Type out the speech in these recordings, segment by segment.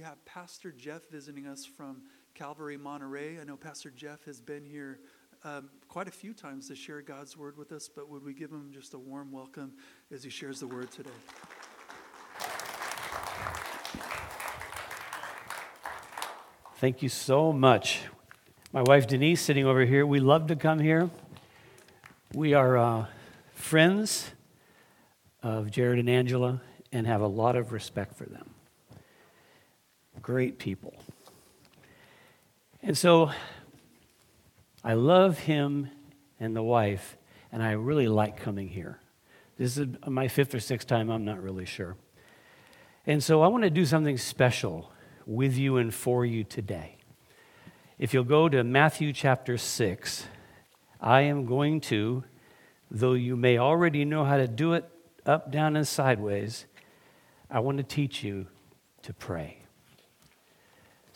We have Pastor Geoff visiting us from Calvary Monterey. I know Pastor Geoff has been here um, quite a few times to share God's word with us, but would we give him just a warm welcome as he shares the word today? Thank you so much. My wife Denise sitting over here. We love to come here. We are uh, friends of Jared and Angela and have a lot of respect for them great people. And so I love him and the wife, and I really like coming here. This is my fifth or sixth time, I'm not really sure. And so I want to do something special with you and for you today. If you'll go to Matthew chapter 6, I am going to, though you may already know how to do it up, down, and sideways, I want to teach you to pray.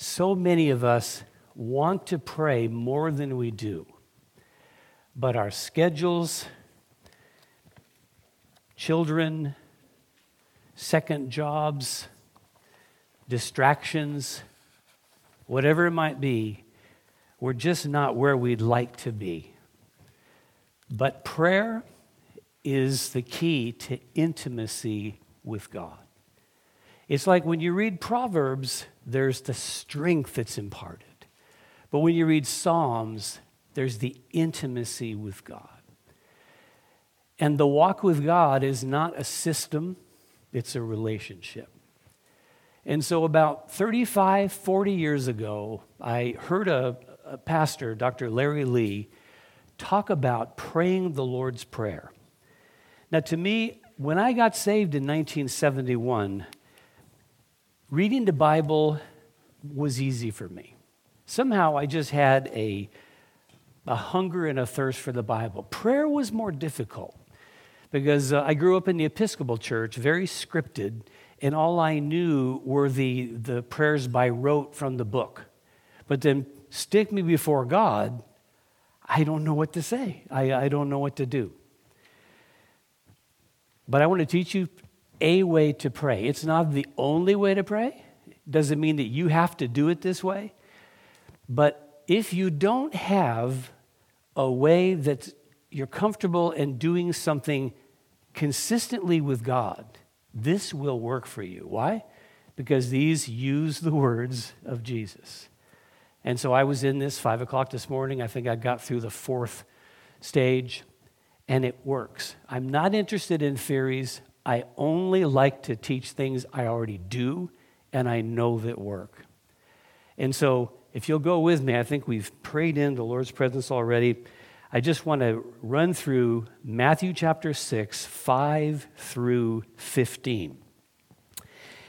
So many of us want to pray more than we do, but our schedules, children, second jobs, distractions, whatever it might be, we're just not where we'd like to be. But prayer is the key to intimacy with God. It's like when you read Proverbs, there's the strength that's imparted. But when you read Psalms, there's the intimacy with God. And the walk with God is not a system, it's a relationship. And so, about 35, 40 years ago, I heard a, a pastor, Dr. Larry Lea, talk about praying the Lord's Prayer. Now, to me, when I got saved in 1971, reading the Bible was easy for me. Somehow I just had a, a hunger and a thirst for the Bible. Prayer was more difficult because uh, I grew up in the Episcopal Church, very scripted, and all I knew were the, the prayers by rote from the book. But then stick me before God, I don't know what to say. I, I don't know what to do. But I want to teach you a way to pray. It's not the only way to pray. Doesn't mean that you have to do it this way. But if you don't have a way that you're comfortable in doing something consistently with God, this will work for you. Why? Because these use the words of Jesus. And so I was in this five o'clock this morning. I think I got through the fourth stage, and it works. I'm not interested in theories. I only like to teach things I already do and I know that work. And so, if you'll go with me, I think we've prayed in the Lord's presence already. I just want to run through Matthew chapter 6, 5 through 15.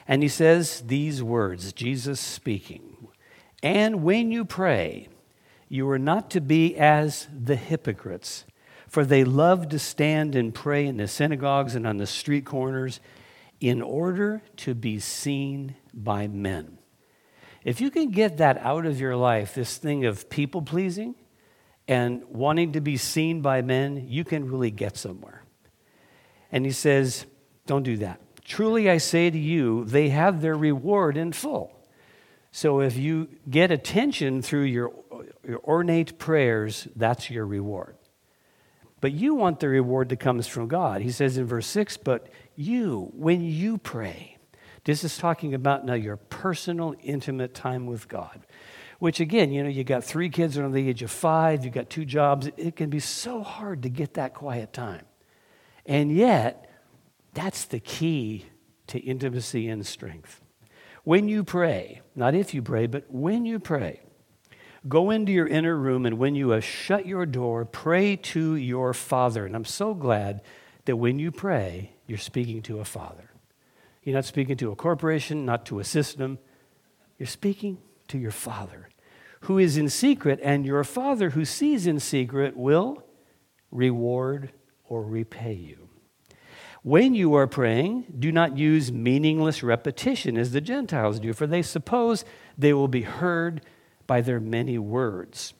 And he says these words, Jesus speaking. And when you pray, you are not to be as the hypocrites, for they love to stand and pray in the synagogues and on the street corners in order to be seen by men. If you can get that out of your life, this thing of people pleasing and wanting to be seen by men, you can really get somewhere. And he says, Don't do that. Truly I say to you, they have their reward in full. So if you get attention through your, your ornate prayers, that's your reward. But you want the reward that comes from God. He says in verse 6 But you, when you pray, this is talking about now your personal, intimate time with God. Which again, you know, you got three kids under the age of five, you got two jobs. It can be so hard to get that quiet time. And yet, that's the key to intimacy and strength. When you pray, not if you pray, but when you pray, go into your inner room and when you have shut your door, pray to your Father. And I'm so glad that when you pray, you're speaking to a father. You're not speaking to a corporation, not to a system. You're speaking to your father who is in secret, and your father who sees in secret will reward or repay you. When you are praying, do not use meaningless repetition as the Gentiles do, for they suppose they will be heard by their many words.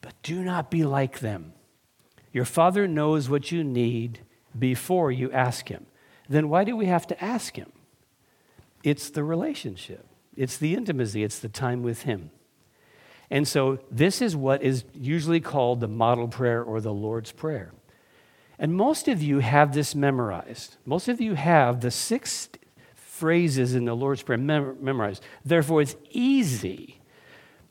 But do not be like them. Your Father knows what you need before you ask Him. Then why do we have to ask Him? It's the relationship. It's the intimacy, it's the time with Him. And so, this is what is usually called the model prayer or the Lord's Prayer. And most of you have this memorized. Most of you have the six phrases in the Lord's Prayer mem- memorized. Therefore, it's easy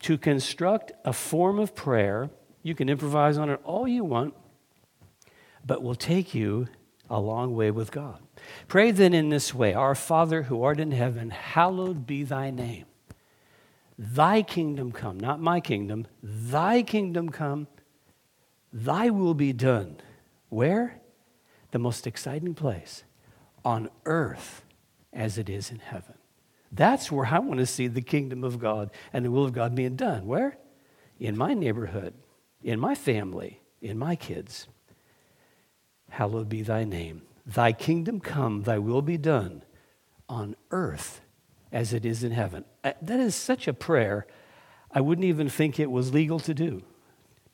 to construct a form of prayer. You can improvise on it all you want, but will take you a long way with God. Pray then in this way Our Father who art in heaven, hallowed be thy name. Thy kingdom come, not my kingdom, thy kingdom come, thy will be done. Where? The most exciting place on earth as it is in heaven. That's where I want to see the kingdom of God and the will of God being done. Where? In my neighborhood, in my family, in my kids. Hallowed be thy name. Thy kingdom come, thy will be done on earth as it is in heaven. Uh, that is such a prayer, I wouldn't even think it was legal to do.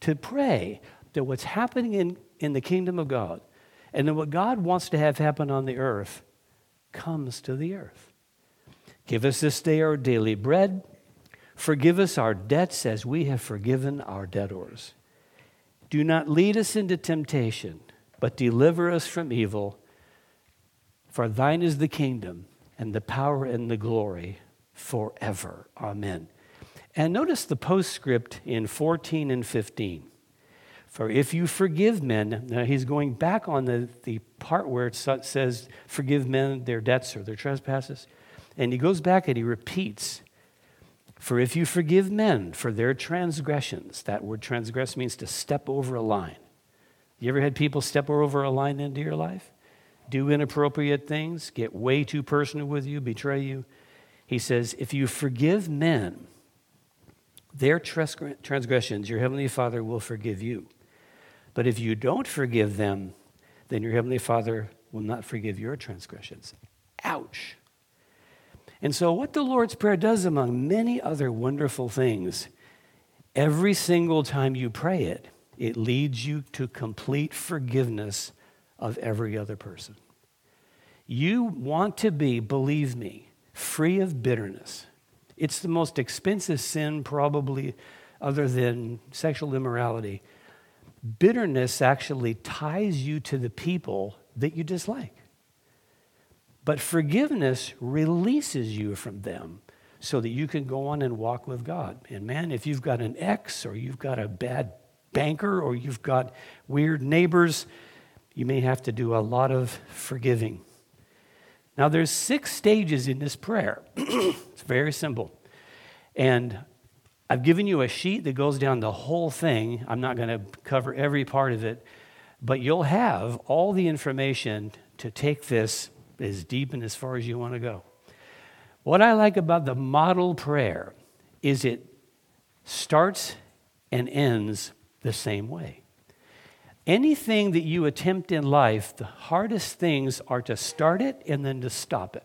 To pray that what's happening in, in the kingdom of God and then what God wants to have happen on the earth comes to the earth. Give us this day our daily bread. Forgive us our debts as we have forgiven our debtors. Do not lead us into temptation, but deliver us from evil. For thine is the kingdom and the power and the glory forever. Amen. And notice the postscript in 14 and 15. For if you forgive men, now he's going back on the, the part where it says, forgive men their debts or their trespasses. And he goes back and he repeats, for if you forgive men for their transgressions, that word transgress means to step over a line. You ever had people step over a line into your life? Do inappropriate things, get way too personal with you, betray you? He says, if you forgive men their transgressions, your heavenly Father will forgive you. But if you don't forgive them, then your Heavenly Father will not forgive your transgressions. Ouch. And so, what the Lord's Prayer does, among many other wonderful things, every single time you pray it, it leads you to complete forgiveness of every other person. You want to be, believe me, free of bitterness. It's the most expensive sin, probably, other than sexual immorality Bitterness actually ties you to the people that you dislike. But forgiveness releases you from them so that you can go on and walk with God. And man, if you've got an ex or you've got a bad banker or you've got weird neighbors, you may have to do a lot of forgiving. Now there's six stages in this prayer. it's very simple. And I've given you a sheet that goes down the whole thing. I'm not going to cover every part of it, but you'll have all the information to take this as deep and as far as you want to go. What I like about the model prayer is it starts and ends the same way. Anything that you attempt in life, the hardest things are to start it and then to stop it.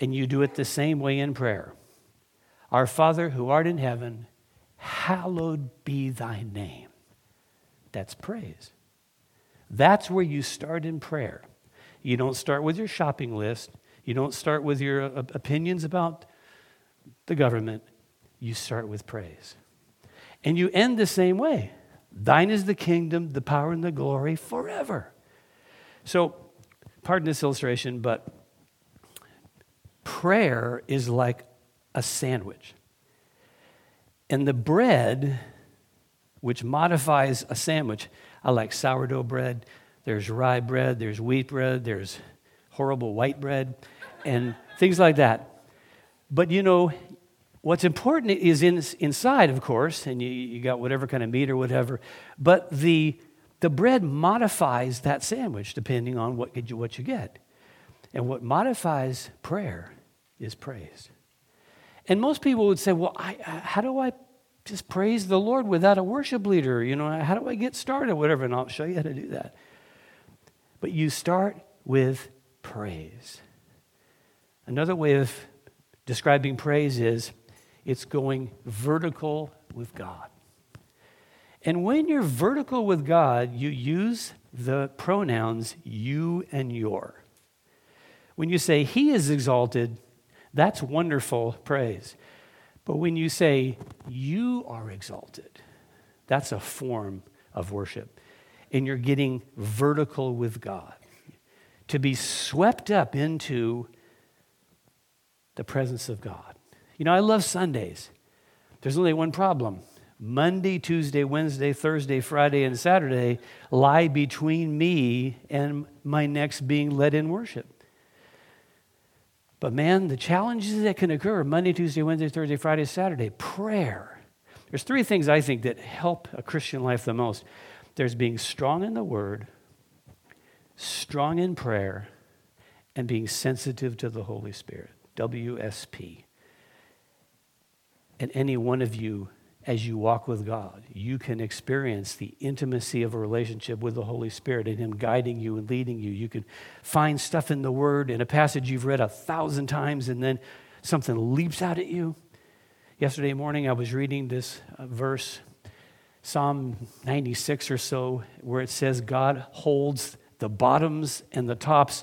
And you do it the same way in prayer. Our Father who art in heaven, hallowed be thy name. That's praise. That's where you start in prayer. You don't start with your shopping list, you don't start with your uh, opinions about the government. You start with praise. And you end the same way Thine is the kingdom, the power, and the glory forever. So, pardon this illustration, but prayer is like a sandwich. And the bread, which modifies a sandwich, I like sourdough bread, there's rye bread, there's wheat bread, there's horrible white bread, and things like that. But you know, what's important is in, inside, of course, and you, you got whatever kind of meat or whatever, but the, the bread modifies that sandwich depending on what you, what you get. And what modifies prayer is praise. And most people would say, well, I, uh, how do I just praise the Lord without a worship leader? You know, how do I get started? Whatever, and I'll show you how to do that. But you start with praise. Another way of describing praise is it's going vertical with God. And when you're vertical with God, you use the pronouns you and your. When you say He is exalted, That's wonderful praise. But when you say, You are exalted, that's a form of worship. And you're getting vertical with God. To be swept up into the presence of God. You know, I love Sundays. There's only one problem Monday, Tuesday, Wednesday, Thursday, Friday, and Saturday lie between me and my next being led in worship. But man, the challenges that can occur Monday, Tuesday, Wednesday, Thursday, Friday, Saturday, prayer. There's three things I think that help a Christian life the most there's being strong in the Word, strong in prayer, and being sensitive to the Holy Spirit. WSP. And any one of you as you walk with God. You can experience the intimacy of a relationship with the Holy Spirit and Him guiding you and leading you. You can find stuff in the Word, in a passage you've read a thousand times, and then something leaps out at you. Yesterday morning, I was reading this uh, verse, Psalm 96 or so, where it says, God holds the bottoms and the tops,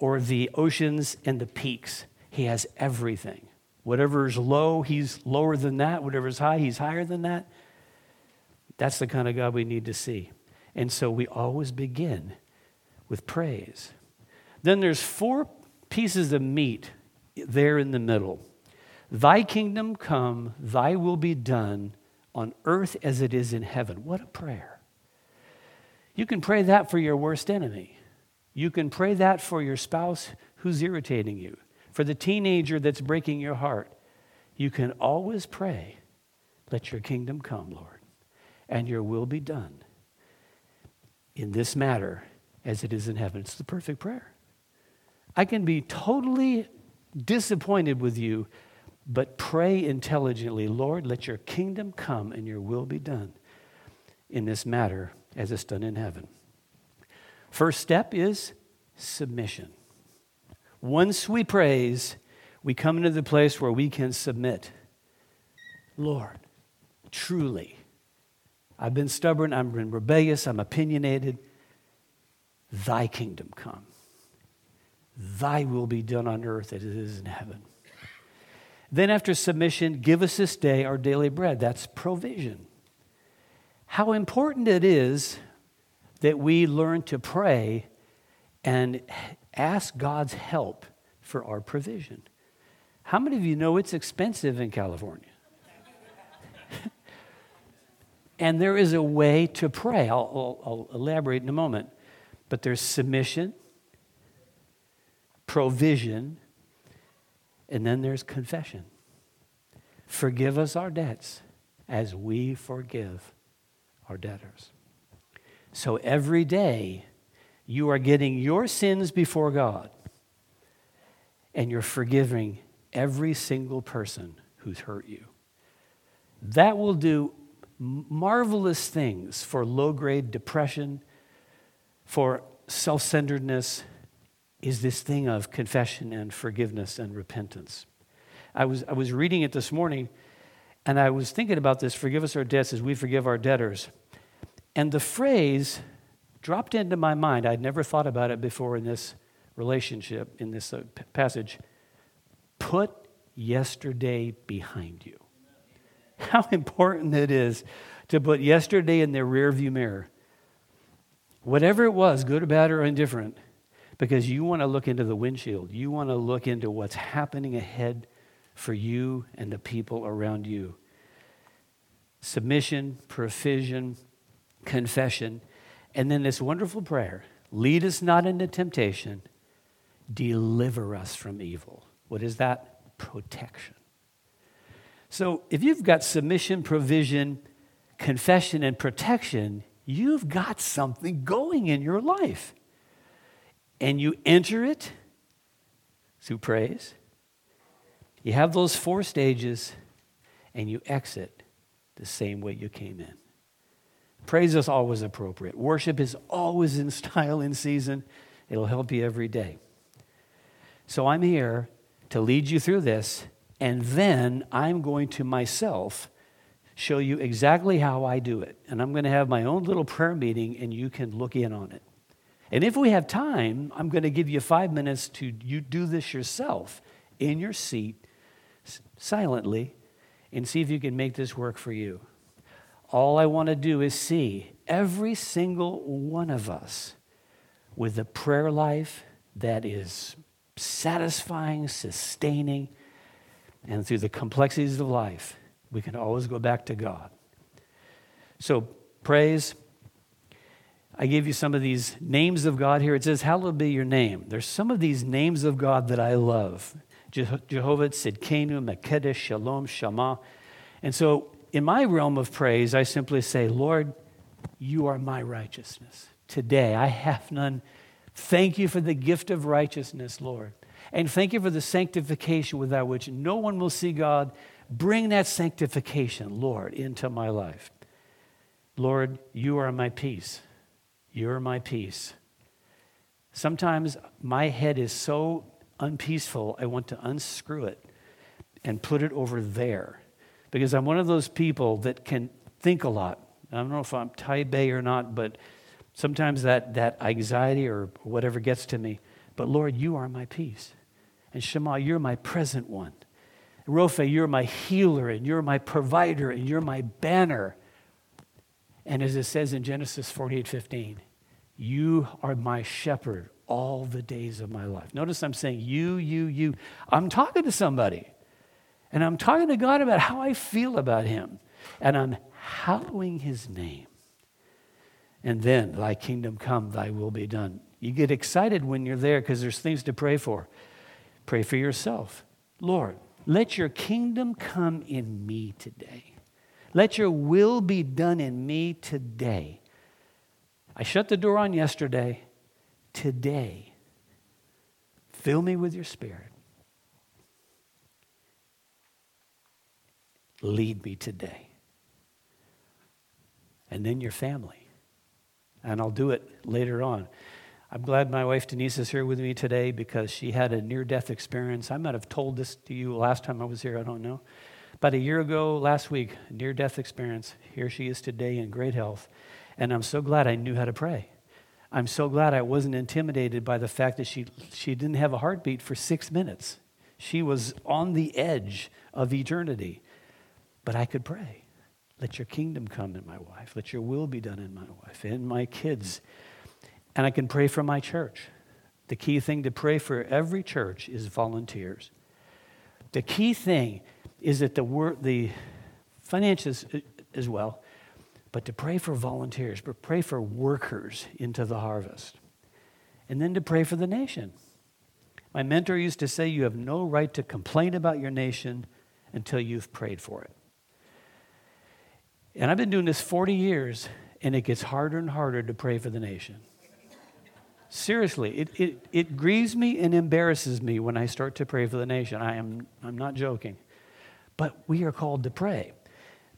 or the oceans and the peaks. He has everything. Whatever is low, he's lower than that. Whatever is high, he's higher than that. That's the kind of God we need to see. And so we always begin with praise. Then there's four pieces of meat there in the middle. Thy kingdom come, thy will be done on earth as it is in heaven. What a prayer. You can pray that for your worst enemy. You can pray that for your spouse who's irritating you for the teenager that's breaking your heart, you can always pray, Let your kingdom come, Lord, and your will be done in this matter as it is in heaven. It's the perfect prayer. I can be totally disappointed with you, but pray intelligently, Lord, let your kingdom come and your will be done in this matter as it's done in heaven. First step is submission. Once we praise, we come into the place where we can submit. Lord, truly, I've been stubborn, I've been rebellious, I'm opinionated. Thy kingdom come. Thy will be done on earth as it is in heaven. Then, after submission, give us this day our daily bread. That's provision. How important it is that we learn to pray and ask God's help for our provision. How many of you know it's expensive in California? and there is a way to pray. I'll, I'll, I'll, elaborate in a moment. But there's submission, provision, and then there's confession. Forgive us our debts as we forgive our debtors. So every day, you are getting your sins before God and you're forgiving every single person who's hurt you. That will do marvelous things for low grade depression, for self centeredness, is this thing of confession and forgiveness and repentance. I was, I was reading it this morning and I was thinking about this forgive us our debts as we forgive our debtors. And the phrase dropped into my mind. I'd never thought about it before in this relationship, in this uh, p- passage. Put yesterday behind you. How important it is to put yesterday in the rearview mirror. Whatever it was, good or bad or indifferent, because you want to look into the windshield. You want to look into what's happening ahead for you and the people around you. Submission, provision, confession and then this wonderful prayer lead us not into temptation, deliver us from evil. What is that? Protection. So if you've got submission, provision, confession, and protection, you've got something going in your life. And you enter it through praise. You have those four stages, and you exit the same way you came in. Praise is always appropriate. Worship is always in style, in season. It'll help you every day. So I'm here to lead you through this, and then I'm going to myself show you exactly how I do it. And I'm going to have my own little prayer meeting, and you can look in on it. And if we have time, I'm going to give you five minutes to you do this yourself in your seat silently and see if you can make this work for you. All I want to do is see every single one of us with a prayer life that is satisfying, sustaining, and through the complexities of life, we can always go back to God. So, praise. I gave you some of these names of God here. It says, Hallowed be your name. There's some of these names of God that I love. Jehovah Tzidkenu, M'Kaddesh, Shalom, Shammah. And so, in my realm of praise, I simply say, Lord, you are my righteousness. Today, I have none. Thank you for the gift of righteousness, Lord. And thank you for the sanctification without which no one will see God. Bring that sanctification, Lord, into my life. Lord, you are my peace. You're my peace. Sometimes my head is so unpeaceful, I want to unscrew it and put it over there because I'm one of those people that can think a lot. I don't know if I'm type A or not, but sometimes that, that anxiety or whatever gets to me. But Lord, you are my peace. And Shammah, you're my present one. Rophe, you're my healer and you're my provider and you're my banner. And as it says in Genesis 48 15, you are my shepherd all the days of my life. Notice I'm saying you, you, you. I'm talking to somebody. And I'm talking to God about how I feel about him. And I'm hallowing his name. And then, thy kingdom come, thy will be done. You get excited when you're there because there's things to pray for. Pray for yourself. Lord, let your kingdom come in me today. Let your will be done in me today. I shut the door on yesterday. Today, fill me with your spirit. Lead me today. And then your family. And I'll do it later on. I'm glad my wife Denise is here with me today because she had a near death experience. I might have told this to you last time I was here, I don't know. About a year ago, last week, near death experience. Here she is today in great health. And I'm so glad I knew how to pray. I'm so glad I wasn't intimidated by the fact that she, she didn't have a heartbeat for six minutes. She was on the edge of eternity. But I could pray. Let your kingdom come in my wife. Let your will be done in my wife and my kids. And I can pray for my church. The key thing to pray for every church is volunteers. The key thing is that the the finances as well, but to pray for volunteers, but pray for workers into the harvest. And then to pray for the nation. My mentor used to say, You have no right to complain about your nation until you've prayed for it. And I've been doing this 40 years, and it gets harder and harder to pray for the nation. Seriously, it, it, it grieves me and embarrasses me when I start to pray for the nation. I am, I'm not joking. But we are called to pray.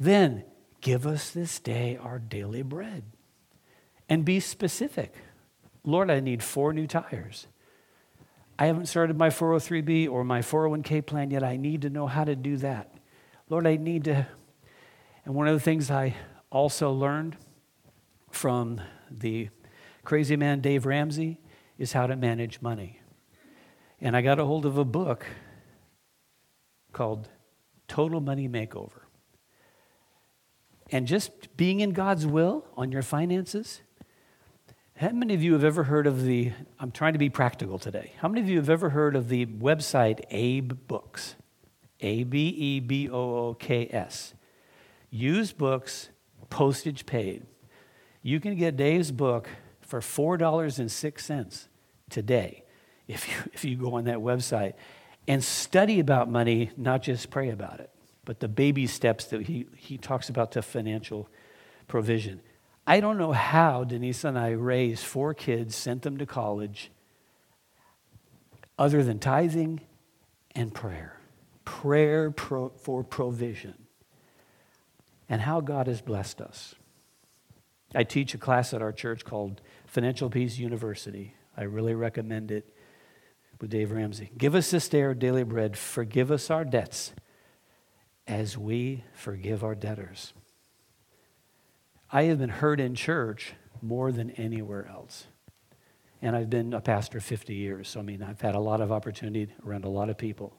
Then, give us this day our daily bread. And be specific. Lord, I need four new tires. I haven't started my 403B or my 401k plan yet. I need to know how to do that. Lord, I need to and one of the things I also learned from the crazy man Dave Ramsey is how to manage money. And I got a hold of a book called Total Money Makeover. And just being in God's will on your finances. How many of you have ever heard of the, I'm trying to be practical today. How many of you have ever heard of the website Abe Books? A B E B O O K S. Used books, postage paid. You can get Dave's book for $4.06 today if you, if you go on that website and study about money, not just pray about it, but the baby steps that he, he talks about to financial provision. I don't know how Denise and I raised four kids, sent them to college, other than tithing and prayer. Prayer pro, for provision and how God has blessed us. I teach a class at our church called Financial Peace University. I really recommend it with Dave Ramsey. Give us this day our daily bread. Forgive us our debts as we forgive our debtors. I have been hurt in church more than anywhere else. And I've been a pastor 50 years. So, I mean, I've had a lot of opportunity around a lot of people.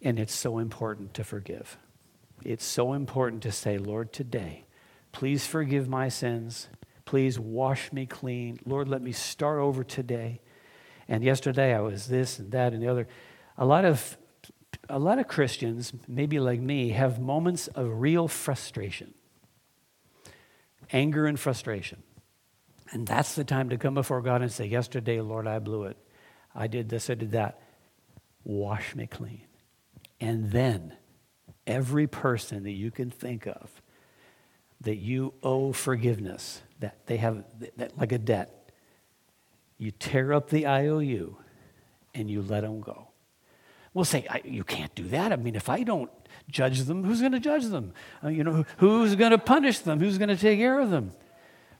And it's so important to forgive. It's so important to say, Lord, today, please forgive my sins. Please wash me clean. Lord, let me start over today. And yesterday I was this and that and the other. A lot of a lot of Christians, maybe like me, have moments of real frustration. Anger and frustration. And that's the time to come before God and say, Yesterday, Lord, I blew it. I did this, I did that. Wash me clean. And then every person that you can think of that you owe forgiveness, that they have that, like a debt, you tear up the IOU and you let them go. We'll say, you can't do that. I mean, if I don't judge them, who's going to judge them? Uh, you know, who's going to punish them? Who's going to take care of them?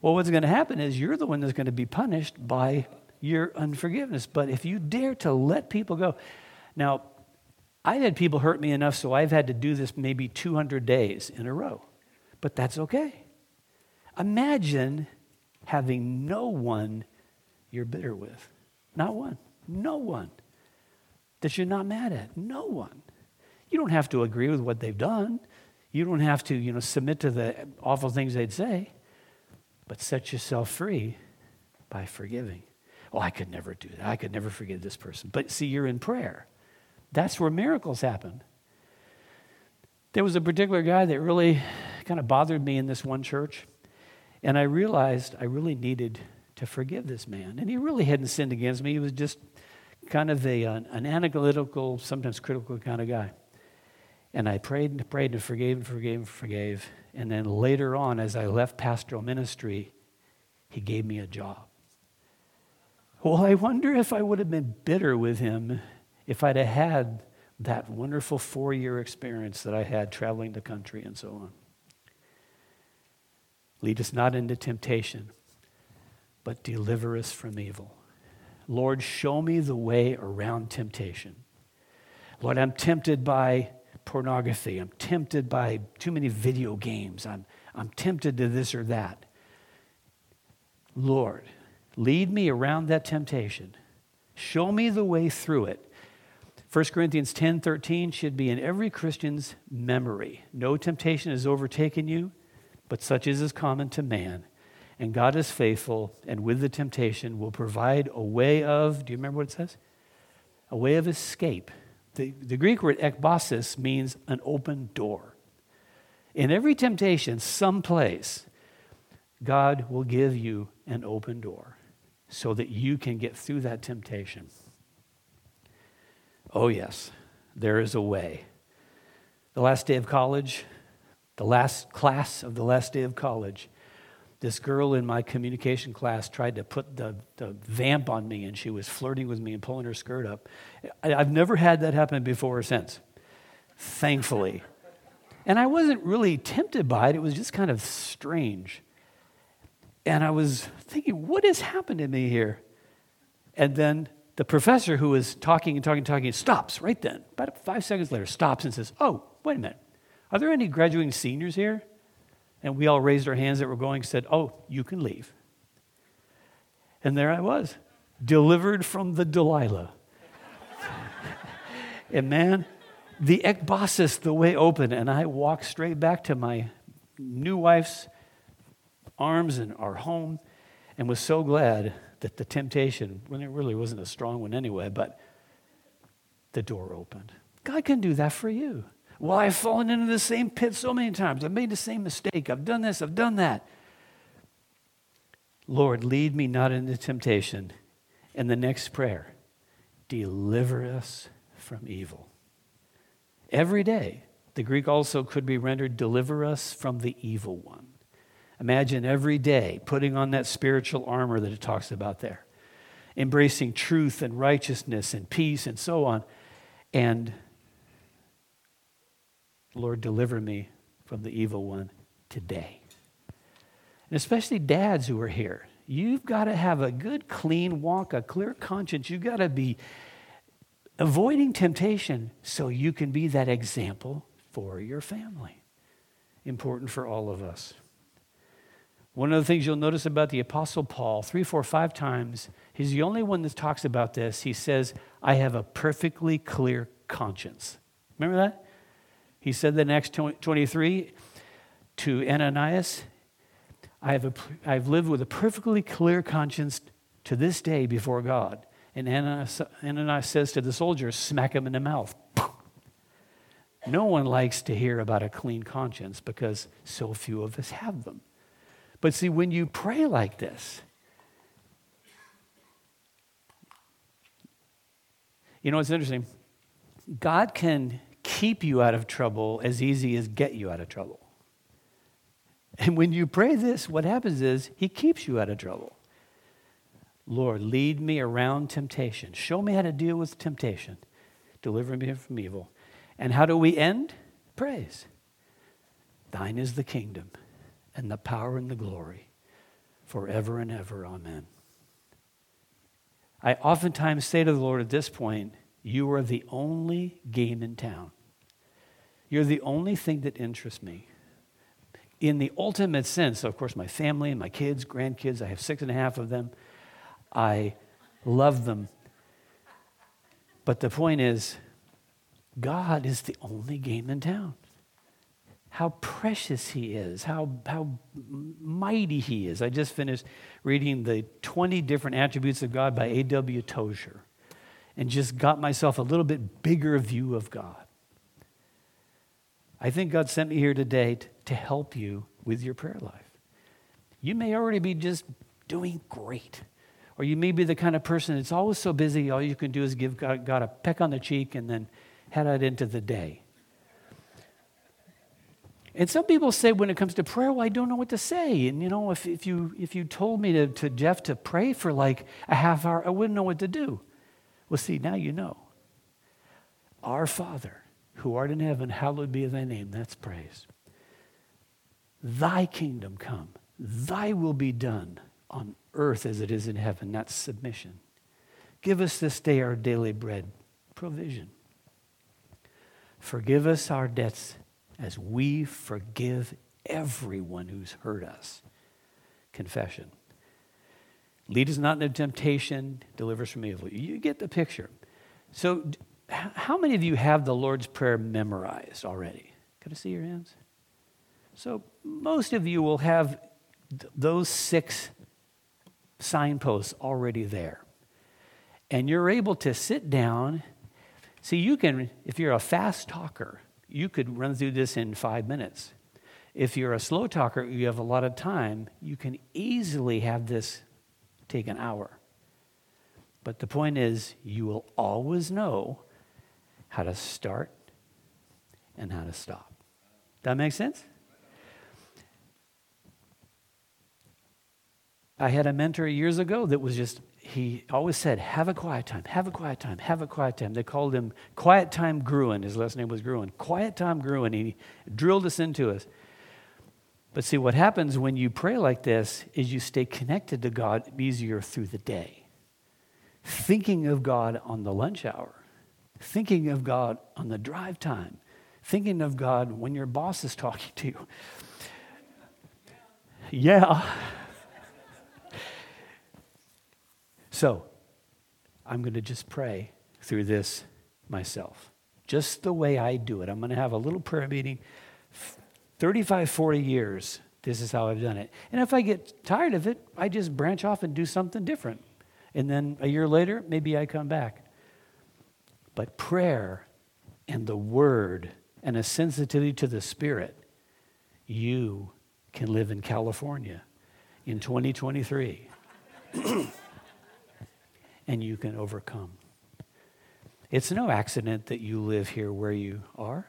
Well, what's going to happen is you're the one that's going to be punished by your unforgiveness. But if you dare to let people go, now, I've had people hurt me enough, so I've had to do this maybe 200 days in a row. But that's okay. Imagine having no one you're bitter with. Not one. No one that you're not mad at. No one. You don't have to agree with what they've done. You don't have to, you know, submit to the awful things they'd say. But set yourself free by forgiving. Oh, I could never do that. I could never forgive this person. But see, you're in prayer. That's where miracles happen. There was a particular guy that really kind of bothered me in this one church. And I realized I really needed to forgive this man. And he really hadn't sinned against me. He was just kind of a, an, an analytical, sometimes critical kind of guy. And I prayed and prayed and forgave and forgave and forgave. And then later on, as I left pastoral ministry, he gave me a job. Well, I wonder if I would have been bitter with him if I'd have had that wonderful four year experience that I had traveling the country and so on. Lead us not into temptation, but deliver us from evil. Lord, show me the way around temptation. Lord, I'm tempted by pornography. I'm tempted by too many video games. I'm, I'm tempted to this or that. Lord, lead me around that temptation. Show me the way through it. 1 Corinthians 10 13 should be in every Christian's memory. No temptation has overtaken you, but such as is common to man. And God is faithful, and with the temptation will provide a way of, do you remember what it says? A way of escape. The, the Greek word ekbasis means an open door. In every temptation, someplace, God will give you an open door so that you can get through that temptation. Oh, yes, there is a way. The last day of college, the last class of the last day of college, this girl in my communication class tried to put the, the vamp on me and she was flirting with me and pulling her skirt up. I, I've never had that happen before or since, thankfully. And I wasn't really tempted by it, it was just kind of strange. And I was thinking, what has happened to me here? And then the professor who was talking and talking and talking stops right then. About five seconds later, stops and says, Oh, wait a minute. Are there any graduating seniors here? And we all raised our hands that were going, said, Oh, you can leave. And there I was, delivered from the Delilah. and man, the ekbasis, the way open, and I walked straight back to my new wife's arms and our home and was so glad that the temptation, when it really wasn't a strong one anyway, but the door opened. God can do that for you. Well, I've fallen into the same pit so many times. I've made the same mistake. I've done this, I've done that. Lord, lead me not into temptation. And the next prayer, deliver us from evil. Every day, the Greek also could be rendered, deliver us from the evil one. Imagine every day putting on that spiritual armor that it talks about there, embracing truth and righteousness and peace and so on, and Lord, deliver me from the evil one today. And especially dads who are here, you've got to have a good, clean walk, a clear conscience. You've got to be avoiding temptation so you can be that example for your family. Important for all of us. One of the things you'll notice about the Apostle Paul, three, four, five times, he's the only one that talks about this. He says, I have a perfectly clear conscience. Remember that? He said the Acts 23 to Ananias, I have, a, I have lived with a perfectly clear conscience to this day before God. And Ananias, Ananias says to the soldiers, smack him in the mouth. No one likes to hear about a clean conscience because so few of us have them. But see, when you pray like this, you know, it's interesting. God can keep you out of trouble as easy as get you out of trouble. And when you pray this, what happens is He keeps you out of trouble. Lord, lead me around temptation. Show me how to deal with temptation. Deliver me from evil. And how do we end? Praise. Thine is the kingdom and the power and the glory forever and ever. Amen. I oftentimes say to the Lord at this point, You are the only game in town. You're the only thing that interests me. In the ultimate sense, of course, my family and my kids, grandkids, I have six and a half of them. I love them. But the point is, God is the only game in town. How precious He is, how, how mighty He is. I just finished reading the 20 different attributes of God by A.W. Tozer and just got myself a little bit bigger view of God. I think God sent me here today to, to help you with your prayer life. You may already be just doing great. Or you may be the kind of person that's always so busy, all you can do is give God, God a peck on the cheek and then head out into the day. And some people say when it comes to prayer, well, I don't know what to say. And you know, if, if, you, if you told me to, to Geoff to pray for like a half hour, I wouldn't know what to do. Well, see, now you know. Our Father, who art in heaven, hallowed be thy name. That's praise. Thy kingdom come, thy will be done on earth as it is in heaven. That's submission. Give us this day our daily bread, provision. Forgive us our debts as we forgive everyone who's hurt us. Confession. Lead us not into temptation, deliver us from evil. You get the picture. So, how many of you have the Lord's Prayer memorized already? Can I see your hands? So, most of you will have th- those six signposts already there. And you're able to sit down See, you can, if you're a fast talker, you could run through this in five minutes. If you're a slow talker, you have a lot of time, you can easily have this take an hour. But the point is, you will always know how to start and how to stop. That makes sense? I had a mentor years ago that was just he always said, Have a quiet time, have a quiet time, have a quiet time. They called him Quiet Time Gruen. His last name was Gruen. Quiet Time Gruen. He drilled us into us. But see, what happens when you pray like this is you stay connected to God easier through the day. Thinking of God on the lunch hour, thinking of God on the drive time, thinking of God when your boss is talking to you. Yeah. So, I'm going to just pray through this myself, just the way I do it. I'm going to have a little prayer meeting. 35, 40 years, this is how I've done it. And if I get tired of it, I just branch off and do something different. And then a year later, maybe I come back. But prayer and the word and a sensitivity to the spirit, you can live in California in 2023. and you can overcome. It's no accident that you live here where you are.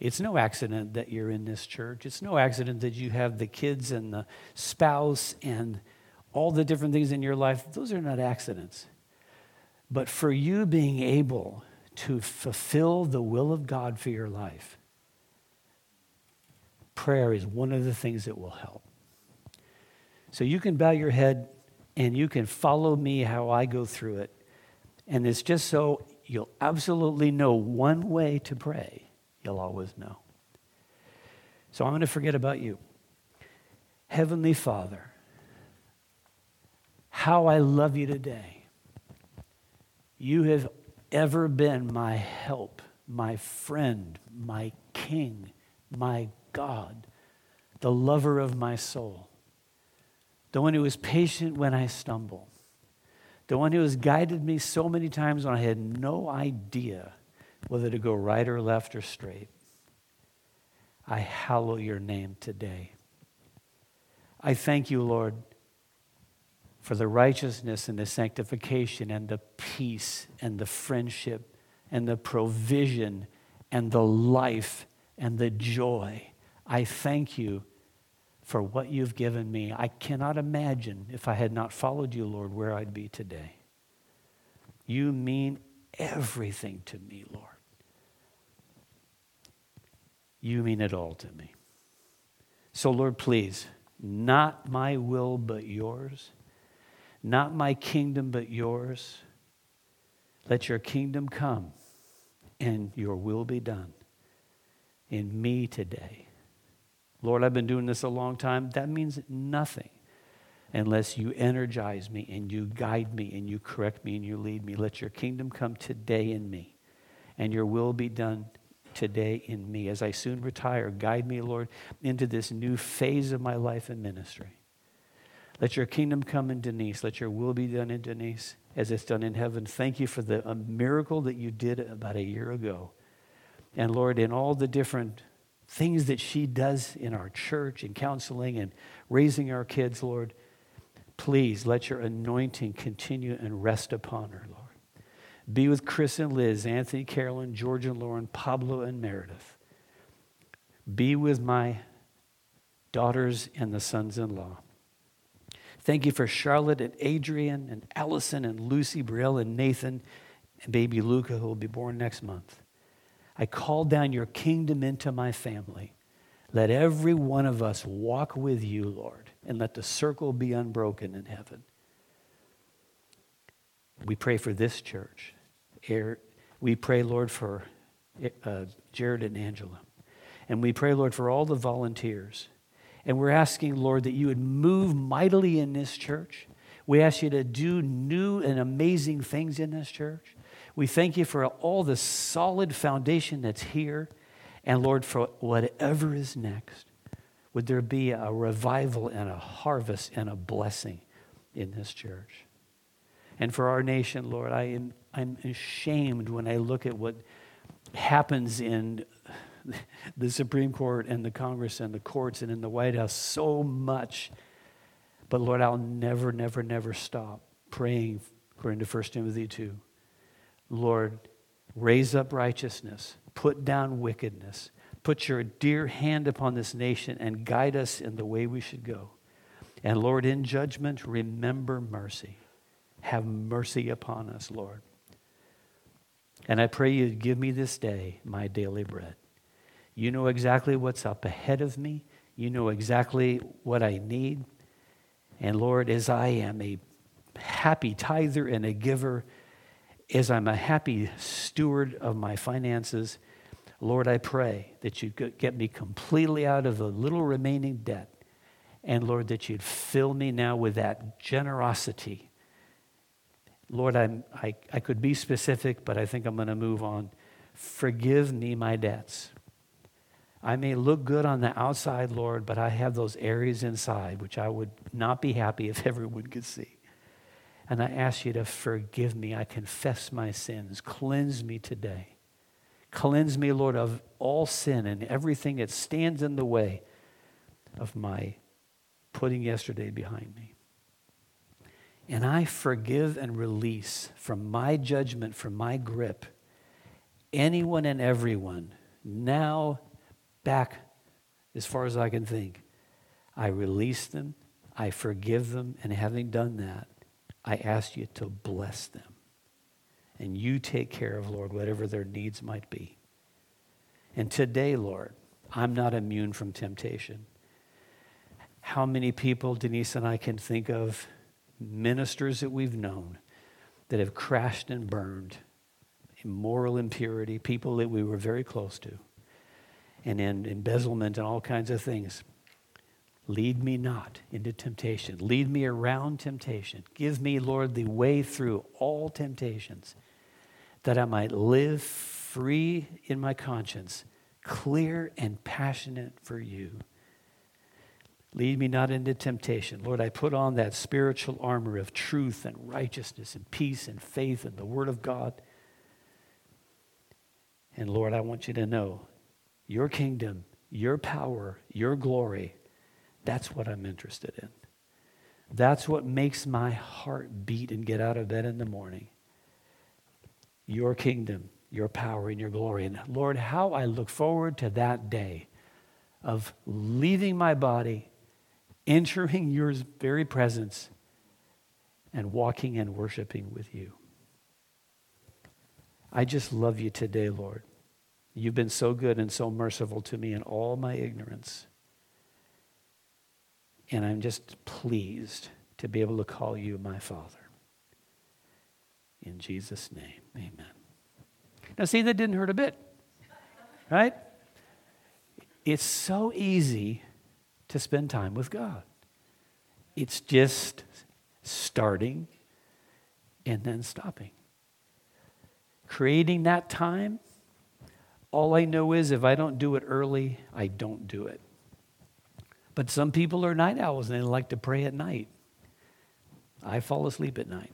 It's no accident that you're in this church. It's no accident that you have the kids and the spouse and all the different things in your life. Those are not accidents. But for you being able to fulfill the will of God for your life, prayer is one of the things that will help. So you can bow your head and you can follow me how I go through it. And it's just so you'll absolutely know one way to pray. You'll always know. So I'm going to forget about you. Heavenly Father, how I love you today. You have ever been my help my friend, my king, my God, the lover of my soul, the one who is patient when I stumble, the one who has guided me so many times when I had no idea whether to go right or left or straight. I hallow your name today. I thank you, Lord, for the righteousness and the sanctification and the peace and the friendship and the provision and the life and the joy. I thank you for what you've given me. I cannot imagine if I had not followed you, Lord, where I'd be today. You mean everything to me, Lord. You mean it all to me. So, Lord, please, not my will but yours, not my kingdom but yours. Let your kingdom come and your will be done in me today. Lord, I've been doing this a long time. That means nothing unless you energize me and you guide me and you correct me and you lead me. Let your kingdom come today in me and your will be done today in me. As I soon retire, guide me, Lord, into this new phase of my life and ministry. Let your kingdom come in Denise. Let your will be done in Denise as it's done in heaven. Thank you for the miracle that you did about a year ago. And Lord, in all the different things that she does in our church and counseling and raising our kids, Lord, please let your anointing continue and rest upon her, Lord. Be with Chris and Liz, Anthony, Carolyn, George and Lauren, Pablo and Meredith. Be with my daughters and the sons in law. Thank you for Charlotte and Adrian and Allison and Lucy, Brielle and Nathan and baby Luca, who will be born next month. I call down your kingdom into my family. Let every one of us walk with you, Lord, and let the circle be unbroken in heaven. We pray for this church. We pray, Lord, for uh, Jared and Angela. And we pray, Lord, for all the volunteers and we're asking, Lord, that you would move mightily in this church. We ask you to do new and amazing things in this church. We thank you for all the solid foundation that's here. And Lord, for whatever is next, would there be a revival and a harvest and a blessing in this church? And for our nation, Lord, I am I'm ashamed when I look at what happens in the Supreme Court and the Congress and the courts and in the White House so much. But Lord, I'll never, never, never stop praying according to 1 Timothy 2. Lord, raise up righteousness, put down wickedness, put your dear hand upon this nation and guide us in the way we should go. And Lord, in judgment, remember mercy. Have mercy upon us, Lord. And I pray you'd give me this day my daily bread. You know exactly what's up ahead of me. You know exactly what I need. And Lord, as I am a happy tither and a giver, as I'm a happy steward of my finances, Lord, I pray that you'd get me completely out of the little remaining debt. And Lord, that you'd fill me now with that generosity. Lord, I'm, I, I could be specific, but I think I'm going to move on. Forgive me my debts. I may look good on the outside, Lord, but I have those areas inside which I would not be happy if everyone could see. And I ask you to forgive me. I confess my sins. Cleanse me today. Cleanse me, Lord, of all sin and everything that stands in the way of my putting yesterday behind me. And I forgive and release from my judgment, from my grip, anyone and everyone now back as far as I can think. I release them, I forgive them, and having done that, I ask you to bless them. And you take care of, Lord, whatever their needs might be. And today, Lord, I'm not immune from temptation. How many people, Denise and I, can think of ministers that we've known that have crashed and burned in moral impurity, people that we were very close to and in embezzlement and all kinds of things. Lead me not into temptation. Lead me around temptation. Give me, Lord, the way through all temptations that I might live free in my conscience, clear and passionate for you. Lead me not into temptation. Lord, I put on that spiritual armor of truth and righteousness and peace and faith and the Word of God. And Lord, I want you to know your kingdom, your power, your glory, that's what I'm interested in. That's what makes my heart beat and get out of bed in the morning. Your kingdom, your power, and your glory. And Lord, how I look forward to that day of leaving my body, entering your very presence, and walking and worshiping with you. I just love you today, Lord. You've been so good and so merciful to me in all my ignorance. And I'm just pleased to be able to call you my Father. In Jesus' name, amen. Now, see, that didn't hurt a bit, right? It's so easy to spend time with God. It's just starting and then stopping. Creating that time, all I know is if I don't do it early, I don't do it. But some people are night owls and they like to pray at night. I fall asleep at night.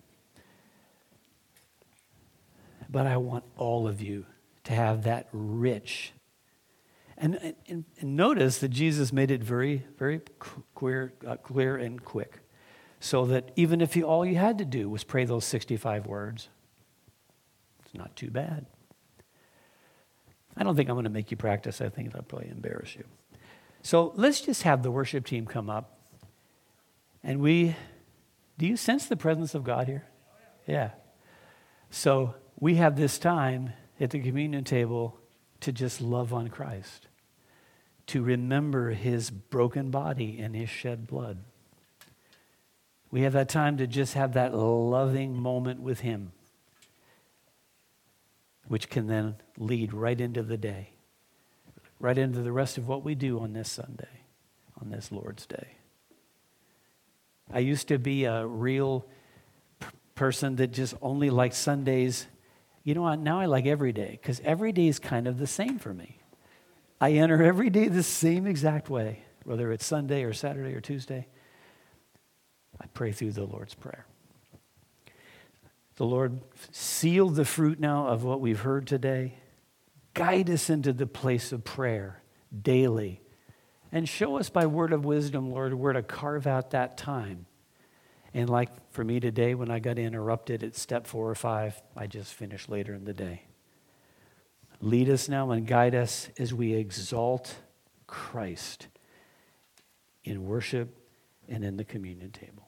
But I want all of you to have that rich. And, and, and notice that Jesus made it very, very clear, uh, clear and quick. So that even if you, all you had to do was pray those 65 words, it's not too bad. I don't think I'm going to make you practice. I think that'll probably embarrass you. So let's just have the worship team come up. And we, do you sense the presence of God here? Yeah. So we have this time at the communion table to just love on Christ, to remember his broken body and his shed blood. We have that time to just have that loving moment with him, which can then lead right into the day right into the rest of what we do on this Sunday, on this Lord's Day. I used to be a real person that just only liked Sundays. You know what? Now I like every day because every day is kind of the same for me. I enter every day the same exact way, whether it's Sunday or Saturday or Tuesday. I pray through the Lord's Prayer. The Lord sealed the fruit now of what we've heard today. Guide us into the place of prayer daily. And show us by word of wisdom, Lord, where to carve out that time. And like for me today, when I got interrupted at step four or five, I just finished later in the day. Lead us now and guide us as we exalt Christ in worship and in the communion table.